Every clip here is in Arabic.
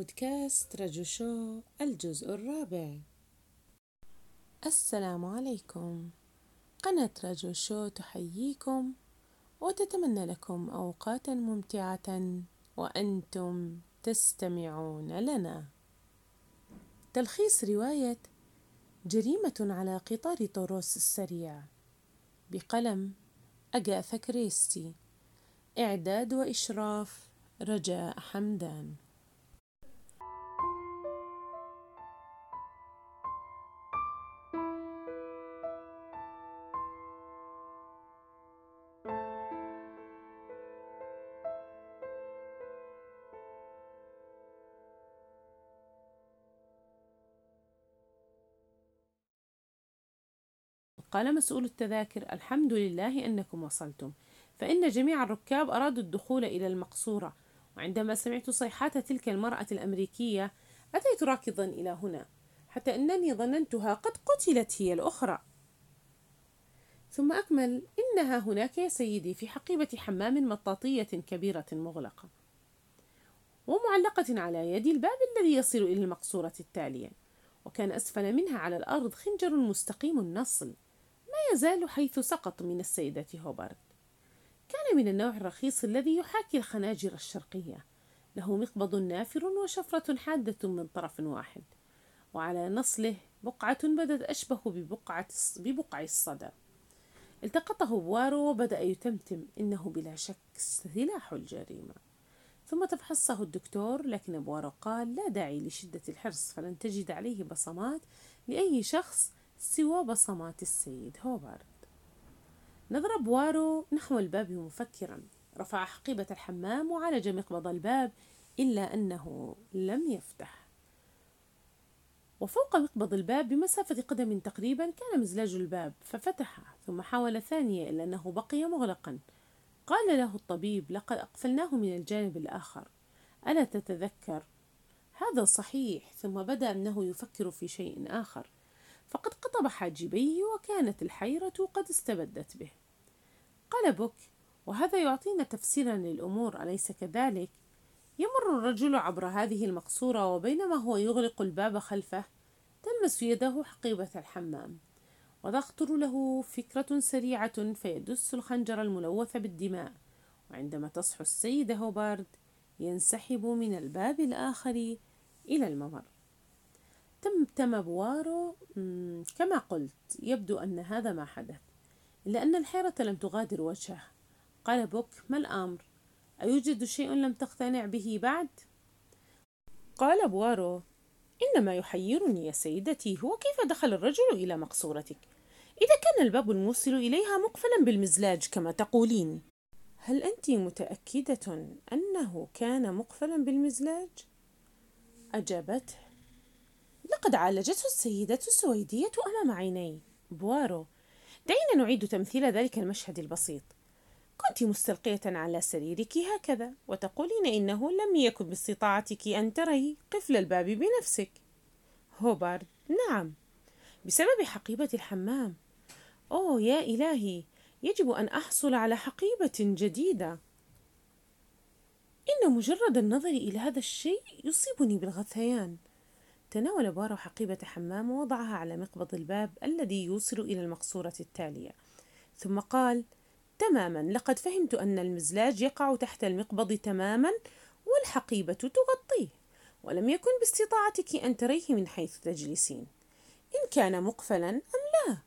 بودكاست رجو شو الجزء الرابع. السلام عليكم. قناة رجو شو تحييكم وتتمنى لكم أوقاتا ممتعة وأنتم تستمعون لنا. تلخيص رواية جريمة على قطار طوروس السريع. بقلم أجاثا كريستي. إعداد وإشراف رجاء حمدان. قال مسؤول التذاكر الحمد لله أنكم وصلتم. فإن جميع الركاب أرادوا الدخول إلى المقصورة. وعندما سمعت صيحات تلك المرأة الأمريكية أتيت راكضا إلى هنا؟ حتى أنني ظننتها قد قتلت هي الأخرى. ثم أكمل إنها هناك يا سيدي في حقيبة حمام مطاطية كبيرة مغلقة ومعلقة على يد الباب الذي يصل إلى المقصورة التالية وكان أسفل منها على الأرض خنجر مستقيم النصل. يزال حيث سقط من السيدة هوبارد كان من النوع الرخيص الذي يحاكي الخناجر الشرقية. له مقبض نافر وشفرة حادة من طرف واحد. وعلى نصله بقعة بدت أشبه ببقعة ببقع الصدى التقطه بوارو وبدأ يتمتم إنه بلا شك سلاح الجريمة. ثم تفحصه الدكتور لكن بوارو قال لا داعي لشدة الحرص فلن تجد عليه بصمات لأي شخص سوى بصمات السيدة هوبارد. نظر بوارو نحو الباب مفكرا. رفع حقيبة الحمام وعالج مقبض الباب إلا أنه لم يفتح. وفوق مقبض الباب بمسافة قدم تقريبا كان مزلاج الباب ففتح. ثم حاول ثانية إلا أنه بقي مغلقا. قال له الطبيب لقد أقفلناه من الجانب الآخر. ألا تتذكر؟ هذا صحيح. ثم بدأ أنه يفكر في شيء آخر. فقد قطب حاجبيه وكانت الحيرة قد استبدت به قال بوك وهذا يعطينا تفسيرا للأمور أليس كذلك؟ يمر الرجل عبر هذه المقصورة وبينما هو يغلق الباب خلفه تلمس يده حقيبة الحمام وتخطر له فكرة سريعة فيدس الخنجر الملوث بالدماء وعندما تصحو السيدة هوبارد ينسحب من الباب الآخر إلى الممر تمتم بوارو كما قلت يبدو أن هذا ما حدث. إلا أن الحيرة لم تغادر وجهه. قال بوك ما الأمر؟ أيوجد شيء لم تقتنع به بعد؟ قال بوارو إن ما يحيرني يا سيدتي هو كيف دخل الرجل إلى مقصورتك؟ إذا كان الباب الموصل إليها مقفلا بالمزلاج كما تقولين. هل أنت متأكدة أنه كان مقفلا بالمزلاج؟ أجابته لقد عالجته السيدة السويدية أمام عيني. بوارو دعينا نعيد تمثيل ذلك المشهد البسيط. كنت مستلقية على سريرك هكذا وتقولين إنه لم يكن باستطاعتك أن تري قفل الباب بنفسك. هوبارد نعم. بسبب حقيبة الحمام. أوه يا إلهي يجب أن أحصل على حقيبة جديدة. إن مجرد النظر إلى هذا الشيء يصيبني بالغثيان. تناول بارو حقيبة حمام ووضعها على مقبض الباب الذي يوصل إلى المقصورة التالية. ثم قال تماما لقد فهمت أن المزلاج يقع تحت المقبض تماما والحقيبة تغطيه ولم يكن باستطاعتك أن تريه من حيث تجلسين. إن كان مقفلا أم لا؟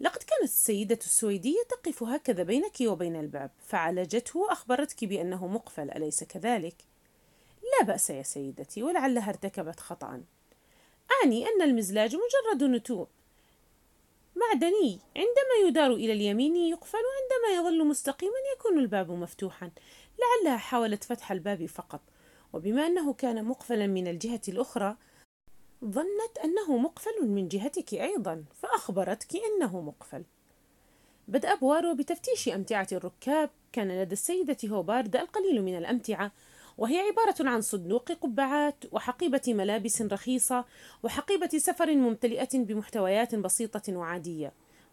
لقد كانت السيدة السويدية تقف هكذا بينك وبين الباب فعالجته وأخبرتك بأنه مقفل أليس كذلك؟ لا بأس يا سيدتي ولعلها ارتكبت خطأ أعني أن المزلاج مجرد نتوء. معدني عندما يدار إلى اليمين يقفل وعندما يظل مستقيما يكون الباب مفتوحا. لعلها حاولت فتح الباب فقط. وبما أنه كان مقفلا من الجهة الأخرى ظنت أنه مقفل من جهتك أيضا فأخبرتك أنه مقفل. بدأ بوارو بتفتيش أمتعة الركاب. كان لدى السيدة هوبارد القليل من الأمتعة وهي عبارة عن صندوق قبعات وحقيبة ملابس رخيصة وحقيبة سفر ممتلئة بمحتويات بسيطة وعادية.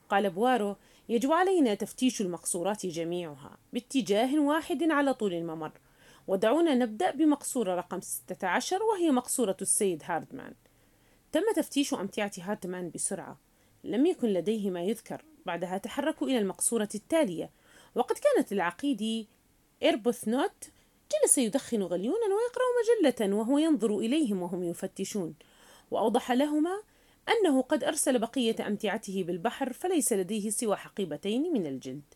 قال بوارو يجب علينا تفتيش المقصورات جميعها باتجاه واحد على طول الممر. ودعونا نبدأ بمقصورة رقم 16 وهي مقصورة السيد هاردمان. تم تفتيش أمتعة هاردمان بسرعة. لم يكن لديه ما يذكر. بعدها تحركوا إلى المقصورة التالية. وقد كانت للعقيد آربوثنوت جلس يدخن غليونا ويقرأ مجلة وهو ينظر إليهم وهم يفتشون. وأوضح لهما أنه قد أرسل بقية أمتعته بالبحر فليس لديه سوى حقيبتين من الجلد.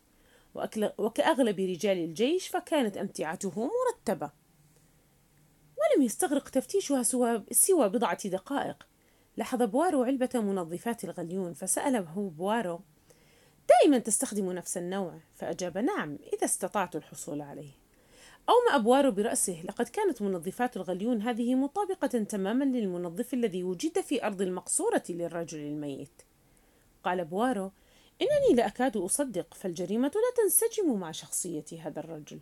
وكأغلب رجال الجيش فكانت أمتعته مرتبة. ولم يستغرق تفتيشها سوى بضعة دقائق. لاحظ بوارو علبة منظفات الغليون فسأله بوارو دائما تستخدم نفس النوع؟ فأجاب نعم إذا استطعت الحصول عليه. أومأ بوارو برأسه. لقد كانت منظفات الغليون هذه مطابقة تماما للمنظف الذي وجد في أرض المقصورة للرجل الميت. قال بوارو إنني لا أكاد أصدق فالجريمة لا تنسجم مع شخصية هذا الرجل.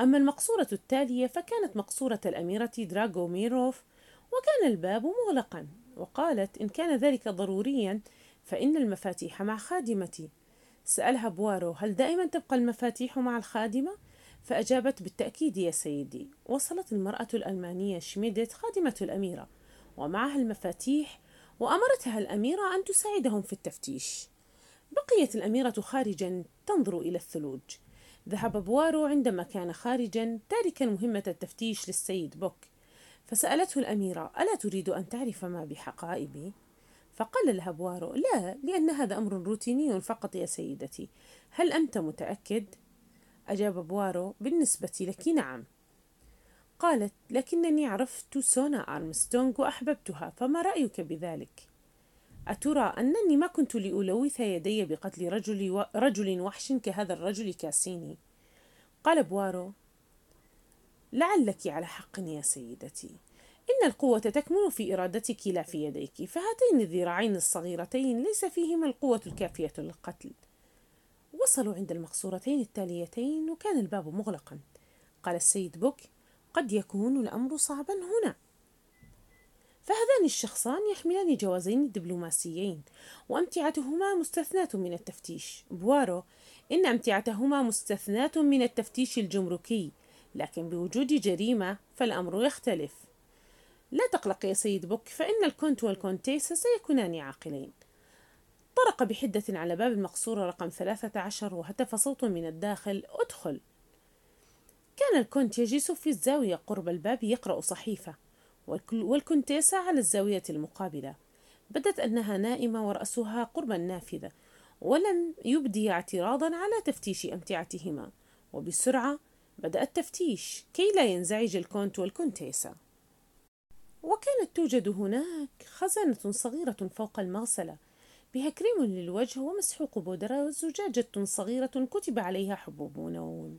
أما المقصورة التالية فكانت مقصورة الأميرة دراغوميروف وكان الباب مغلقا. وقالت إن كان ذلك ضروريا فإن المفاتيح مع خادمتي. سألها بوارو هل دائما تبقى المفاتيح مع الخادمة؟ فأجابت بالتأكيد يا سيدي. وصلت المرأة الألمانية شميدت خادمة الأميرة ومعها المفاتيح وأمرتها الأميرة أن تساعدهم في التفتيش. بقيت الأميرة خارجا تنظر إلى الثلوج. ذهب بوارو عندما كان خارجا تاركا مهمة التفتيش للسيد بوك. فسألته الأميرة ألا تريد أن تعرف ما بحقائبي؟ فقال لها بوارو لا لأن هذا أمر روتيني فقط يا سيدتي. هل أنت متأكد؟ أجاب بوارو بالنسبة لك نعم قالت لكنني عرفت سونا أرمستونغ وأحببتها فما رأيك بذلك؟ أترى أنني ما كنت لألوث يدي بقتل رجل. رجل وحش كهذا الرجل كاسيني قال بوارو لعلك على حق يا سيدتي إن القوة تكمن في إرادتك لا في يديك فهاتين الذراعين الصغيرتين ليس فيهما القوة الكافية للقتل وصلوا عند المقصورتين التاليتين وكان الباب مغلقا. قال السيد بوك قد يكون الأمر صعبا هنا. فهذان الشخصان يحملان جوازين دبلوماسيين وأمتعتهما مستثناة من التفتيش. بوارو إن أمتعتهما مستثناة من التفتيش الجمركي لكن بوجود جريمة فالأمر يختلف. لا تقلق يا سيد بوك فإن الكونت والكونتيسة سيكونان عاقلين. طرق بحدة على باب المقصورة رقم ثلاثة عشر وهتف صوت من الداخل ادخل. كان الكونت يجلس في الزاوية قرب الباب يقرأ صحيفة والكونتيسة على الزاوية المقابلة. بدت أنها نائمة ورأسها قرب النافذة ولم يبدي اعتراضا على تفتيش أمتعتهما. وبسرعة بدأ التفتيش كي لا ينزعج الكونت والكونتيسة وكانت توجد هناك خزانة صغيرة فوق المغسلة بها كريم للوجه ومسحوق بودرة وزجاجة صغيرة كتب عليها حبوب نوم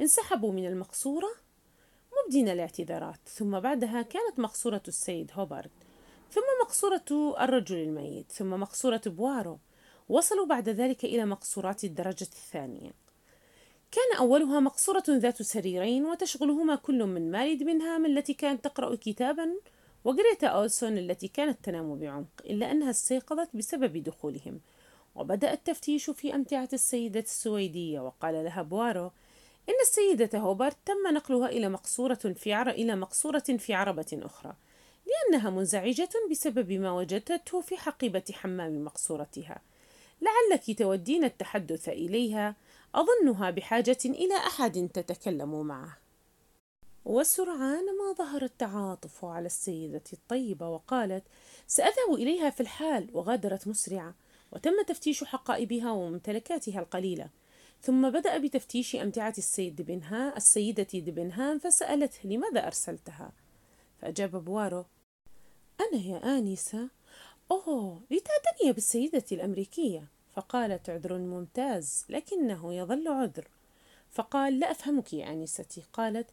انسحبوا من المقصورة مبدين الاعتذارات ثم بعدها كانت مقصورة السيد هوبارد ثم مقصورة الرجل الميت ثم مقصورة بوارو وصلوا بعد ذلك إلى مقصورات الدرجة الثانية. كان أولها مقصورة ذات سريرين وتشغلهما كل من مارد منهام التي كانت تقرأ كتابا وغريتا أولسون التي كانت تنام بعمق إلا أنها استيقظت بسبب دخولهم وبدأ التفتيش في أمتعة السيدة السويدية وقال لها بوارو إن السيدة هوبرت تم نقلها إلى مقصورة في عر... إلى مقصورة في عربة أخرى لأنها منزعجة بسبب ما وجدته في حقيبة حمام مقصورتها. لعلك تودين التحدث إليها أظنها بحاجة إلى أحد تتكلم معه. وسرعان ما ظهر التعاطف على السيدة الطيبة وقالت سأذهب إليها في الحال وغادرت مسرعة وتم تفتيش حقائبها وممتلكاتها القليلة ثم بدأ بتفتيش أمتعة السيد دبنهام السيدة دبنهام فسألته لماذا أرسلتها؟ فأجاب بوارو أنا يا آنسة. أوه لتعتني بالسيدة الأمريكية. فقالت عذر ممتاز لكنه يظل عذر. فقال لا أفهمك يا آنستي. قالت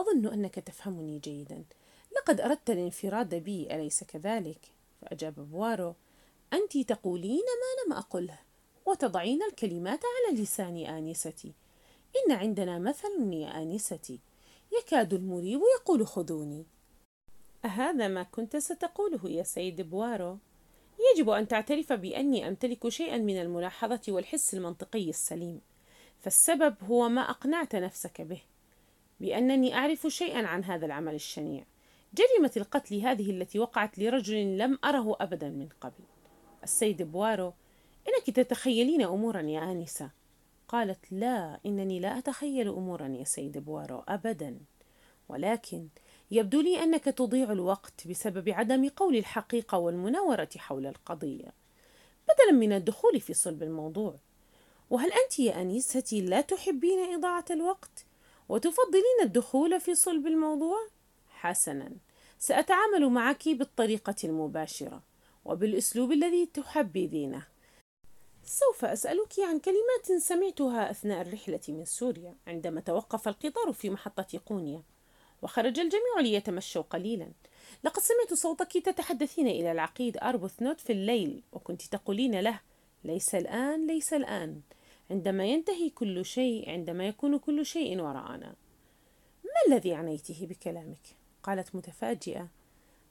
أظن أنك تفهمني جيدا. لقد أردت الانفراد بي أليس كذلك؟ فأجاب بوارو. أنت تقولين ما لم أقله وتضعين الكلمات على لساني يا آنستي. إن عندنا مثل يا آنستي. يكاد المريب يقول خذوني. أهذا ما كنت ستقوله يا سيد بوارو. يجب أن تعترف بأني أمتلك شيئا من الملاحظة والحس المنطقي السليم. فالسبب هو ما أقنعت نفسك به. بأنني أعرف شيئا عن هذا العمل الشنيع. جريمة القتل هذه التي وقعت لرجل لم أره أبدا من قبل. السيد بوارو إنك تتخيلين أمورا يا آنسة؟ قالت لا إنني لا أتخيل أمورا يا سيد بوارو أبدا. ولكن يبدو لي أنك تضيع الوقت بسبب عدم قول الحقيقة والمناورة حول القضية. بدلا من الدخول في صلب الموضوع وهل أنت يا أنيستي لا تحبين إضاعة الوقت؟ وتفضلين الدخول في صلب الموضوع؟ حسنا. سأتعامل معك بالطريقة المباشرة وبالأسلوب الذي تحبذينه. سوف أسألك عن كلمات سمعتها أثناء الرحلة من سوريا عندما توقف القطار في محطة قونيا وخرج الجميع ليتمشوا قليلا. لقد سمعت صوتك تتحدثين إلى العقيد أربوثنوت في الليل وكنت تقولين له ليس الآن ليس الآن. عندما ينتهي كل شيء عندما يكون كل شيء وراءنا. ما الذي عنيته بكلامك؟ قالت متفاجئة.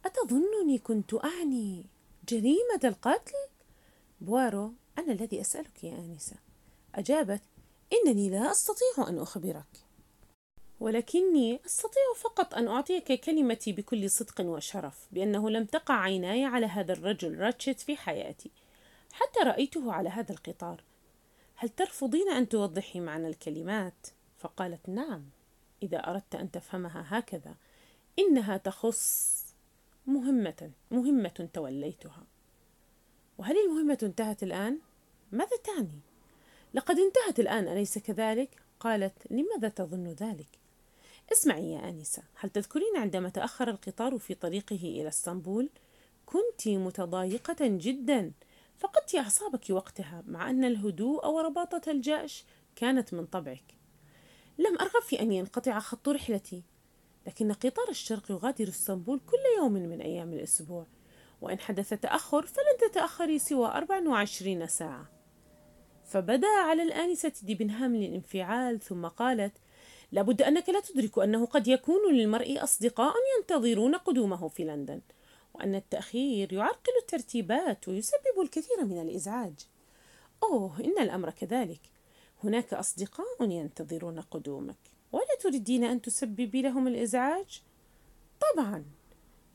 أتظنني كنت أعني جريمة القتل؟ بوارو أنا الذي أسألك يا آنسة. أجابت إنني لا أستطيع أن أخبرك. ولكني أستطيع فقط أن أعطيك كلمتي بكل صدق وشرف بأنه لم تقع عيناي على هذا الرجل راتشت في حياتي. حتى رأيته على هذا القطار. هل ترفضين أن توضحي معنى الكلمات؟ فقالت نعم إذا أردت أن تفهمها هكذا إنها تخص مهمة مهمة توليتها وهل المهمة انتهت الآن؟ ماذا تعني؟ لقد انتهت الآن أليس كذلك؟ قالت لماذا تظن ذلك؟ اسمعي يا آنسة هل تذكرين عندما تأخر القطار في طريقه إلى إسطنبول؟ كنت متضايقة جدا فقدت أعصابك وقتها مع أن الهدوء ورباطة الجأش كانت من طبعك. لم أرغب في أن ينقطع خط رحلتي لكن قطار الشرق يغادر إسطنبول كل يوم من أيام الأسبوع وإن حدث تأخر فلن تتأخري سوى 24 ساعة. فبدا على الآنسة ديبنهام الانفعال ثم قالت لابد أنك لا تدرك أنه قد يكون للمرء أصدقاء ينتظرون قدومه في لندن. وأن التأخير يعرقل الترتيبات ويسبب الكثير من الإزعاج. أوه إن الأمر كذلك. هناك أصدقاء ينتظرون قدومك، ولا تريدين أن تسببي لهم الإزعاج؟ طبعا،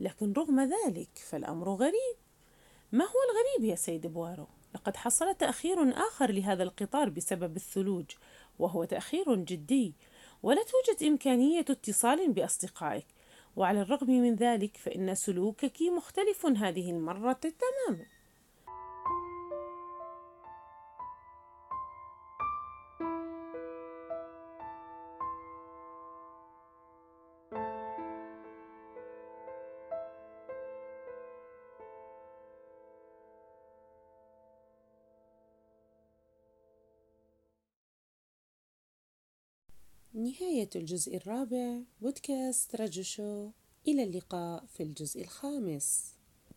لكن رغم ذلك فالأمر غريب. ما هو الغريب يا سيد بوارو؟ لقد حصل تأخير آخر لهذا القطار بسبب الثلوج، وهو تأخير جدي، ولا توجد إمكانية اتصال بأصدقائك. وعلى الرغم من ذلك فإن سلوكك مختلف هذه المرة تماما. نهاية الجزء الرابع بودكاست رجو شو إلى اللقاء في الجزء الخامس.